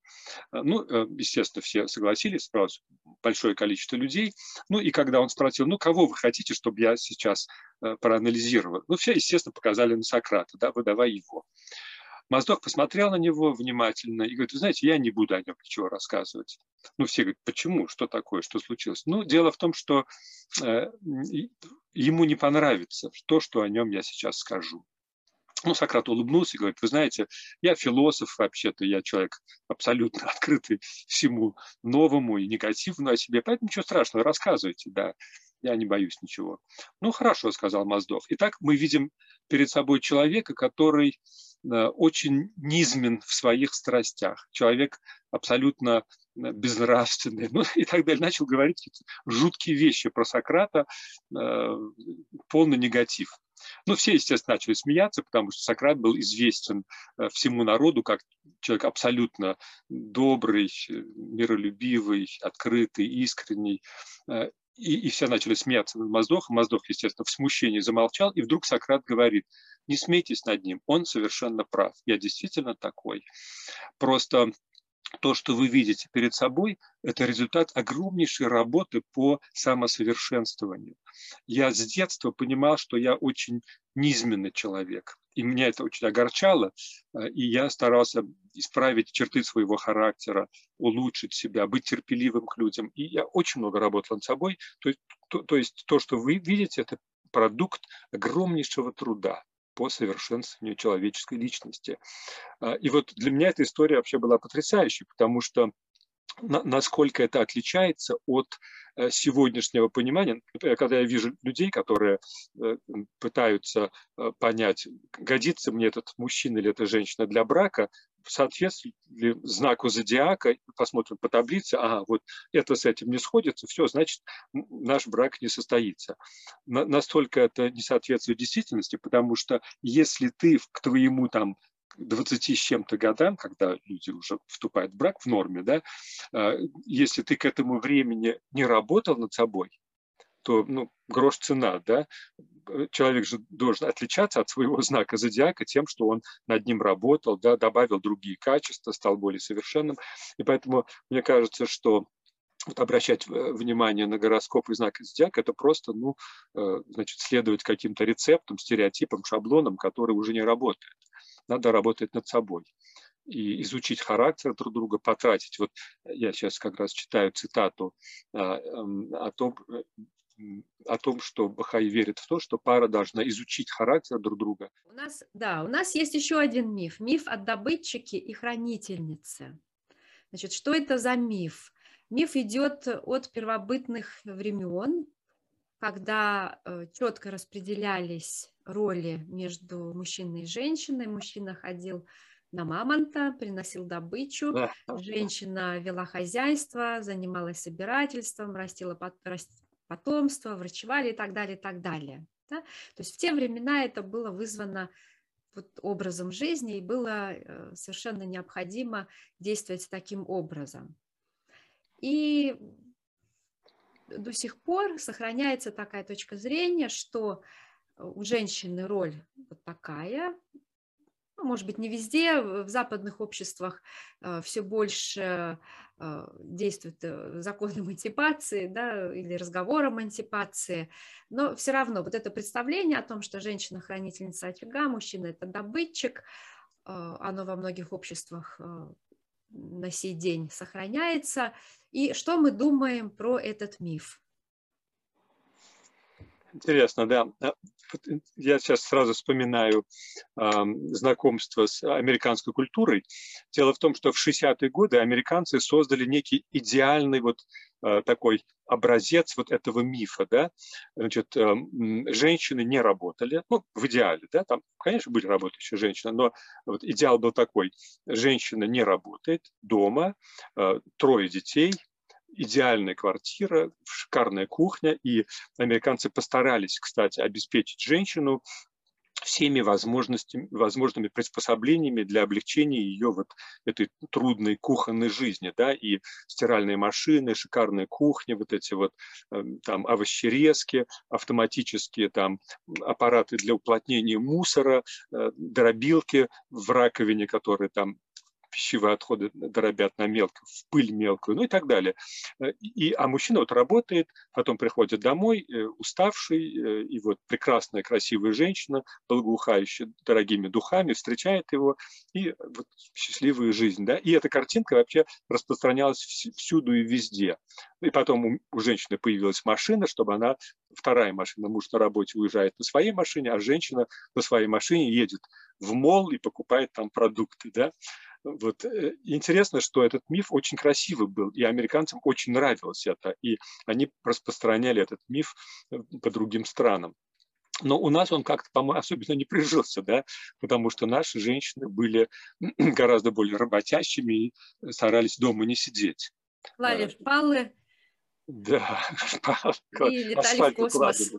Ну, естественно, все согласились, сразу большое количество людей. Ну, и когда он спросил, ну, кого вы хотите, чтобы я сейчас проанализировал? Ну, все, естественно, показали на Сократа, да, выдавай его. Моздок посмотрел на него внимательно и говорит, знаете, я не буду о нем ничего рассказывать. Ну, все говорят, почему, что такое, что случилось? Ну, дело в том, что э, ему не понравится то, что о нем я сейчас скажу. Ну, Сократ улыбнулся и говорит, вы знаете, я философ вообще-то, я человек абсолютно открытый всему новому и негативному о себе, поэтому ничего страшного, рассказывайте, да, я не боюсь ничего. Ну, хорошо, сказал Моздов. Итак, мы видим перед собой человека, который Э, очень низмен в своих страстях, человек абсолютно э, безнравственный, ну и так далее. Начал говорить жуткие вещи про Сократа, э, полный негатив. Ну, все, естественно, начали смеяться, потому что Сократ был известен всему народу как человек абсолютно добрый, миролюбивый, открытый, искренний. И, и все начали смеяться над Моздохом. Моздох, естественно, в смущении замолчал, и вдруг Сократ говорит, не смейтесь над ним, он совершенно прав, я действительно такой. Просто то, что вы видите перед собой, это результат огромнейшей работы по самосовершенствованию. Я с детства понимал, что я очень низменный человек. И меня это очень огорчало, э, и я старался исправить черты своего характера, улучшить себя, быть терпеливым к людям. И я очень много работал над собой. То есть то, то, есть то что вы видите, это продукт огромнейшего труда по совершенствованию человеческой личности. А, и вот для меня эта история вообще была потрясающей, потому что насколько это отличается от э, сегодняшнего понимания. Когда я вижу людей, которые э, пытаются э, понять, годится мне этот мужчина или эта женщина для брака, соответствует ли знаку зодиака, посмотрим по таблице, а вот это с этим не сходится, все, значит, наш брак не состоится. настолько это не соответствует действительности, потому что если ты к твоему там 20 с чем-то годам, когда люди уже вступают в брак в норме, да, а, если ты к этому времени не работал над собой, то ну, грош цена, да, человек же должен отличаться от своего знака зодиака тем, что он над ним работал, да, добавил другие качества, стал более совершенным. И поэтому мне кажется, что вот обращать э, внимание на гороскоп и знак зодиака, это просто, ну, э, значит, следовать каким-то рецептам, стереотипам, шаблонам, которые уже не работают надо работать над собой и изучить характер друг друга, потратить. Вот я сейчас как раз читаю цитату а, о том, э, о том, что Бахай верит в то, что пара должна изучить характер друг друга. У нас, да, у нас есть еще один миф. Миф о добытчике и хранительнице. Значит, что это за миф? Миф идет от первобытных времен, когда э, четко распределялись роли между мужчиной и женщиной. Мужчина ходил на мамонта, приносил добычу, женщина вела хозяйство, занималась собирательством, растила потомство, врачевали и так далее, и так далее. Да? То есть в те времена это было вызвано вот образом жизни, и было э, совершенно необходимо действовать таким образом. И до сих пор сохраняется такая точка зрения, что у женщины роль вот такая, ну, может быть, не везде, в западных обществах э, все больше действует э, закон эмансипации да, или разговор эмансипации, но все равно вот это представление о том, что женщина хранительница очага, мужчина это добытчик, оно во многих обществах на сей день сохраняется. И что мы думаем про этот миф? Интересно, да. А, я сейчас сразу вспоминаю э, знакомство с американской культурой. Дело в том, что в 60-е годы американцы создали некий идеальный вот э, такой образец вот этого мифа, да. Значит, э, женщины не работали, ну, в идеале, да, там, конечно, были работающие женщины, но вот идеал был такой. Женщина не работает дома, э, трое детей, идеальная квартира, шикарная кухня, и американцы постарались, кстати, обеспечить женщину всеми возможностями, возможными приспособлениями для облегчения ее вот этой трудной кухонной жизни, да, и стиральные машины, шикарная кухня, вот эти вот эм, там овощерезки, автоматические там аппараты для уплотнения мусора, э, дробилки в раковине, которые там пищевые отходы дробят на мелко, в пыль мелкую, ну и так далее. Э, и, а мужчина вот работает, потом приходит домой, э, уставший, э, и вот прекрасная, красивая женщина, благоухающая дорогими духами, встречает его, и вот счастливая жизнь. Да? И эта картинка вообще распространялась всюду и везде. И потом у, у женщины появилась машина, чтобы она, вторая машина, муж на работе уезжает на своей машине, а женщина на своей машине едет в мол и покупает там продукты. Да? Вот. Э, интересно, что этот миф очень красивый был, и американцам очень нравилось это, и они распространяли этот миф э, по другим странам. Но у нас он как-то, по-моему, особенно не прижился, да, потому что наши женщины были гораздо более работящими и старались дома не сидеть. Клали шпалы. Да, шпалы. И летали в космос.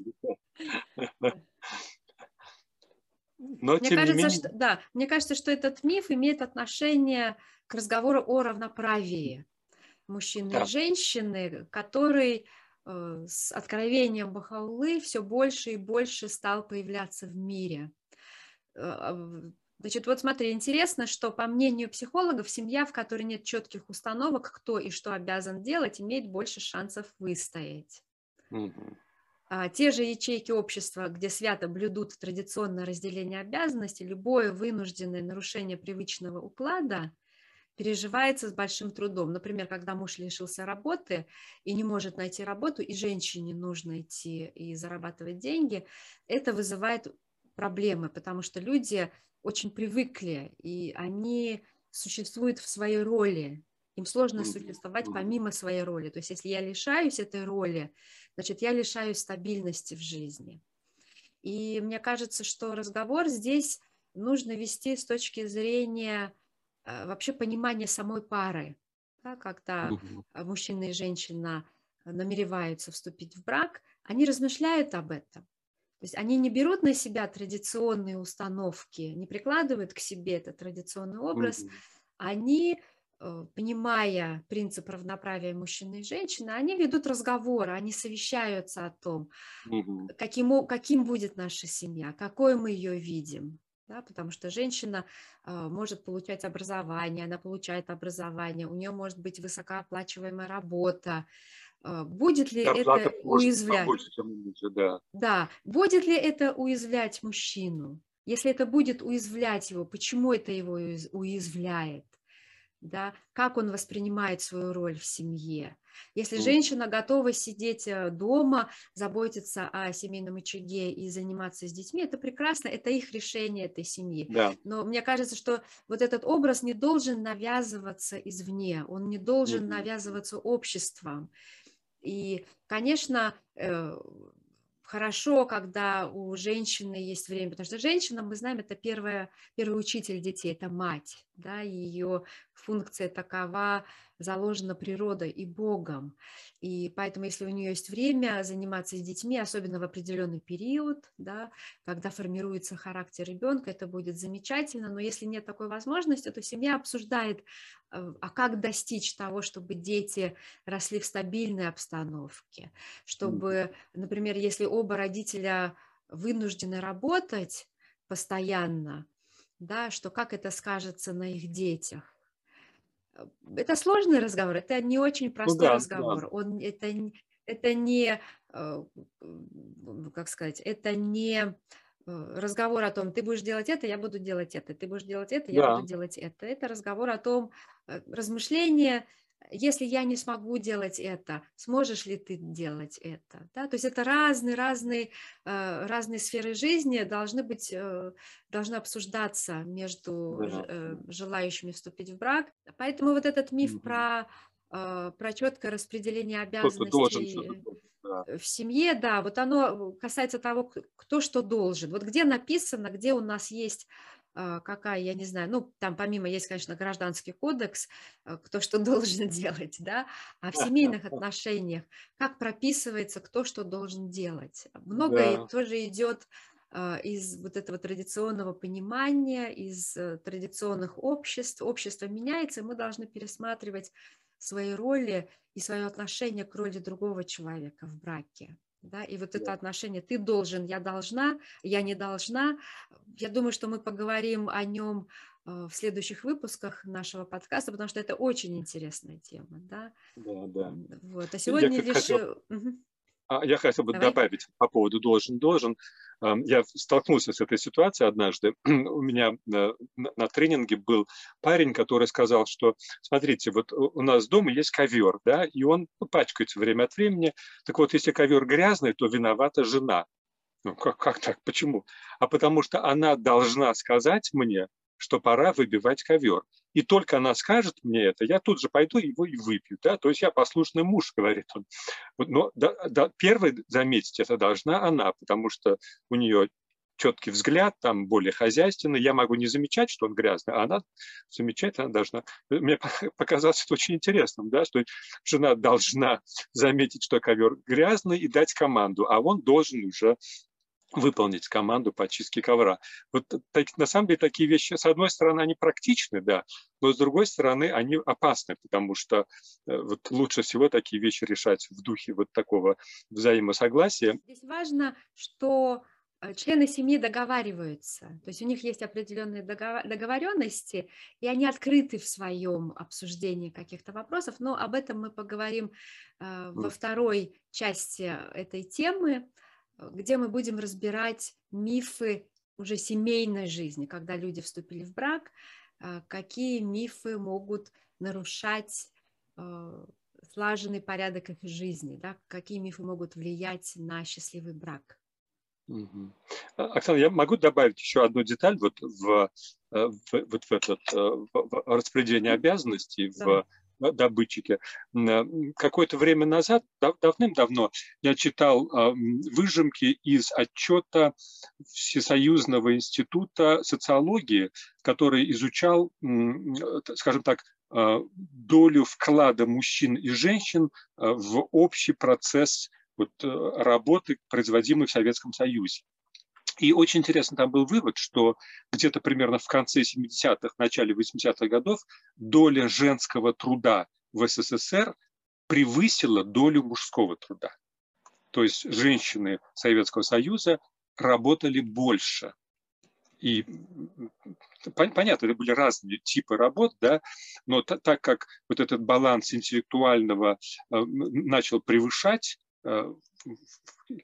Но, мне кажется, менее... что, да, мне кажется, что этот миф имеет отношение к разговору о равноправии мужчины да. и женщины, который э, с откровением Бахаулы все больше и больше стал появляться в мире. А, значит, вот смотри, интересно, что по мнению психологов, семья, в которой нет четких установок, кто и что обязан делать, имеет больше шансов выстоять. Угу. А, те же ячейки общества, где свято блюдут традиционное разделение обязанностей, любое вынужденное нарушение привычного уклада переживается с большим трудом. Например, когда муж лишился работы и не может найти работу, и женщине нужно идти и зарабатывать деньги, это вызывает проблемы, потому что люди очень привыкли, и они существуют в своей роли, им сложно существовать помимо своей роли. То есть если я лишаюсь этой роли, значит, я лишаюсь стабильности в жизни. И мне кажется, что разговор здесь нужно вести с точки зрения э, вообще понимания самой пары. Да, когда мужчина и женщина намереваются вступить в брак, они размышляют об этом. То есть они не берут на себя традиционные установки, не прикладывают к себе этот традиционный образ, они понимая принцип равноправия мужчины и женщины, они ведут разговоры, они совещаются о том, угу. каким, каким будет наша семья, какой мы ее видим. Да, потому что женщина э, может получать образование, она получает образование, у нее может быть высокооплачиваемая работа. Э, будет ли Зарплата это уязвлять? Побольше, да. да, будет ли это уязвлять мужчину? Если это будет уязвлять его, почему это его уязвляет? Да, как он воспринимает свою роль в семье. Если женщина готова сидеть э, дома, заботиться о семейном очаге и заниматься с детьми, это прекрасно, это их решение этой семьи. Да. Но мне кажется, что вот этот образ не должен навязываться извне, он не должен mm-hmm. навязываться обществом. И, конечно, э, хорошо, когда у женщины есть время, потому что женщина, мы знаем, это первая, первый учитель детей, это мать, да, ее функция такова заложена природой и Богом. И поэтому, если у нее есть время заниматься с детьми, особенно в определенный период, да, когда формируется характер ребенка, это будет замечательно. Но если нет такой возможности, то семья обсуждает, э, а как достичь того, чтобы дети росли в стабильной обстановке, чтобы, например, если оба родителя вынуждены работать постоянно, да, что как это скажется на их детях. Это сложный разговор, это не очень ну простой ну, да, разговор. Да. Он, это, это не, э, как сказать, это не э, разговор о том, ты будешь делать это, я буду делать это, ты будешь делать это, я да. буду делать это. Это разговор о том, э, размышление если я не смогу делать это, сможешь ли ты делать это? Да? То есть это разные, разные, э, разные сферы жизни должны быть, э, должны обсуждаться между э, желающими вступить в брак. Поэтому вот этот миф угу. про, про четкое распределение обязанностей в семье, да, вот оно касается того, кто что должен. Вот где написано, где у нас есть какая, я не знаю, ну, там помимо есть, конечно, гражданский кодекс, э, кто что должен делать, да, а в семейных отношениях как прописывается, кто что должен делать. Многое да. тоже идет а, из вот этого традиционного понимания, из э, традиционных обществ. Общество меняется, и мы должны пересматривать свои роли и свое отношение к роли другого человека в браке да, и вот это отношение «ты должен», «я должна», «я не должна», я думаю, что мы поговорим о нем э, в следующих выпусках нашего подкаста, потому что это очень интересная тема, да. Да, да. Вот, а сегодня я лишь... Хотел... Угу. А я хотел бы Давай. добавить по поводу должен, должен. Я столкнулся с этой ситуацией однажды. У меня на, на тренинге был парень, который сказал, что, смотрите, вот у нас дома есть ковер, да, и он пачкается время от времени. Так вот, если ковер грязный, то виновата жена. Ну, как, как так? Почему? А потому что она должна сказать мне, что пора выбивать ковер. И только она скажет мне это, я тут же пойду его и выпью. Да? То есть я послушный муж, говорит он. Но да, да, первый заметить это должна она, потому что у нее четкий взгляд, там более хозяйственный. Я могу не замечать, что он грязный, а она замечать она должна. Мне показалось это очень интересным, да, что жена должна заметить, что ковер грязный и дать команду, а он должен уже выполнить команду по чистке ковра. Вот так, на самом деле такие вещи, с одной стороны, они практичны, да, но с другой стороны, они опасны, потому что э, вот лучше всего такие вещи решать в духе вот такого взаимосогласия. Здесь важно, что э, члены семьи договариваются, то есть у них есть определенные договоренности, и они открыты в своем обсуждении каких-то вопросов, но об этом мы поговорим э, во второй части этой темы где мы будем разбирать мифы уже семейной жизни, когда люди вступили в брак, а, какие мифы могут нарушать а, слаженный порядок их жизни, да, какие мифы могут влиять на счастливый брак. Угу. Оксана, я могу добавить еще одну деталь вот в, э, в, вот в, этот, э, в распределение обязанностей, да. в добытчики. Какое-то время назад, давным-давно, я читал а, выжимки из отчета Всесоюзного института социологии, который изучал, скажем так, а, долю вклада мужчин и женщин а, в общий процесс вот, э, работы, производимой в Советском Союзе. И очень интересно там был вывод, что где-то примерно в конце 70-х, начале 80-х годов доля женского труда в СССР превысила долю мужского труда. То есть женщины Советского Союза работали больше. И понятно, это были разные типы работ, да, но так как вот этот баланс интеллектуального э, начал превышать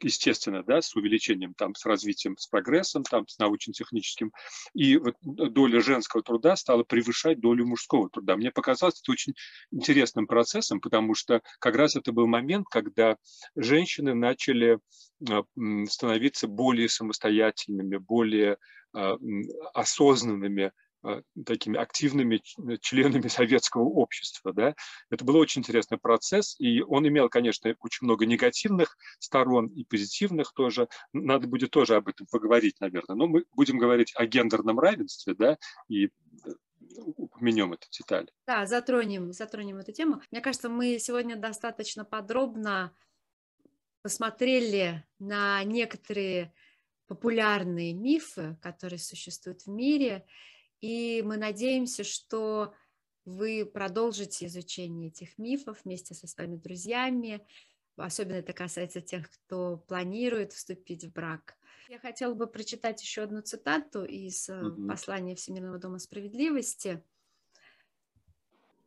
естественно, да, с увеличением, там, с развитием, с прогрессом, там, с научно-техническим, и вот доля женского труда стала превышать долю мужского труда. Мне показалось это очень интересным процессом, потому что как раз это был момент, когда женщины начали а, становиться более самостоятельными, более а, осознанными такими активными членами советского общества. Да? Это был очень интересный процесс, и он имел, конечно, очень много негативных сторон и позитивных тоже. Надо будет тоже об этом поговорить, наверное. Но мы будем говорить о гендерном равенстве, да, и упомянем эту деталь. Да, затронем, затронем эту тему. Мне кажется, мы сегодня достаточно подробно посмотрели на некоторые популярные мифы, которые существуют в мире, и мы надеемся, что вы продолжите изучение этих мифов вместе со своими друзьями. Особенно это касается тех, кто планирует вступить в брак. Я хотела бы прочитать еще одну цитату из mm-hmm. послания Всемирного дома справедливости.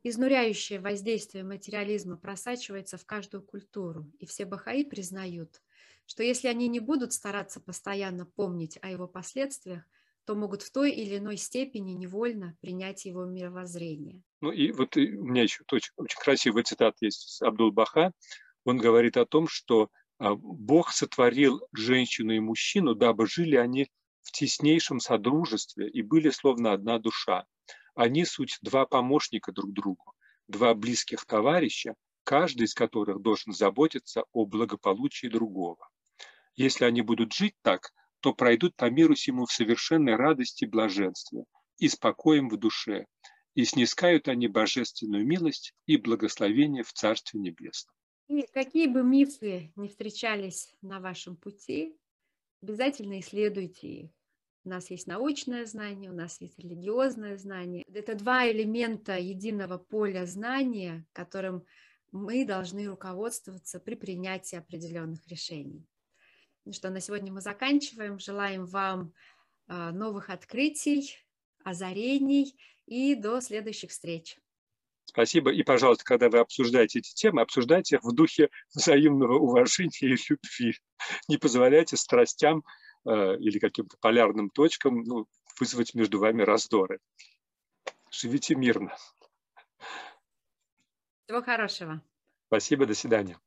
Изнуряющее воздействие материализма просачивается в каждую культуру, и все бахаи признают, что если они не будут стараться постоянно помнить о его последствиях, то могут в той или иной степени невольно принять его мировоззрение. Ну и вот у меня еще очень, очень красивый цитат есть с Абдул-Баха. Он говорит о том, что а, Бог сотворил женщину и мужчину, дабы жили они в теснейшем содружестве и были словно одна душа. Они суть два помощника друг другу, два близких товарища, каждый из которых должен заботиться о благополучии другого. Если они будут жить так, то пройдут по миру сему в совершенной радости и блаженстве и спокоем в душе, и снискают они божественную милость и благословение в Царстве Небесном. И какие бы мифы не встречались на вашем пути, обязательно исследуйте их. У нас есть научное знание, у нас есть религиозное знание. Это два элемента единого поля знания, которым мы должны руководствоваться при принятии определенных решений. Ну что, на сегодня мы заканчиваем. Желаем вам а, новых открытий, озарений и до следующих встреч. Спасибо. И, пожалуйста, когда вы обсуждаете эти темы, обсуждайте их в духе взаимного уважения и любви. Не позволяйте страстям э, или каким-то полярным точкам ну, вызвать между вами раздоры. Живите мирно. Всего хорошего. Спасибо, до свидания.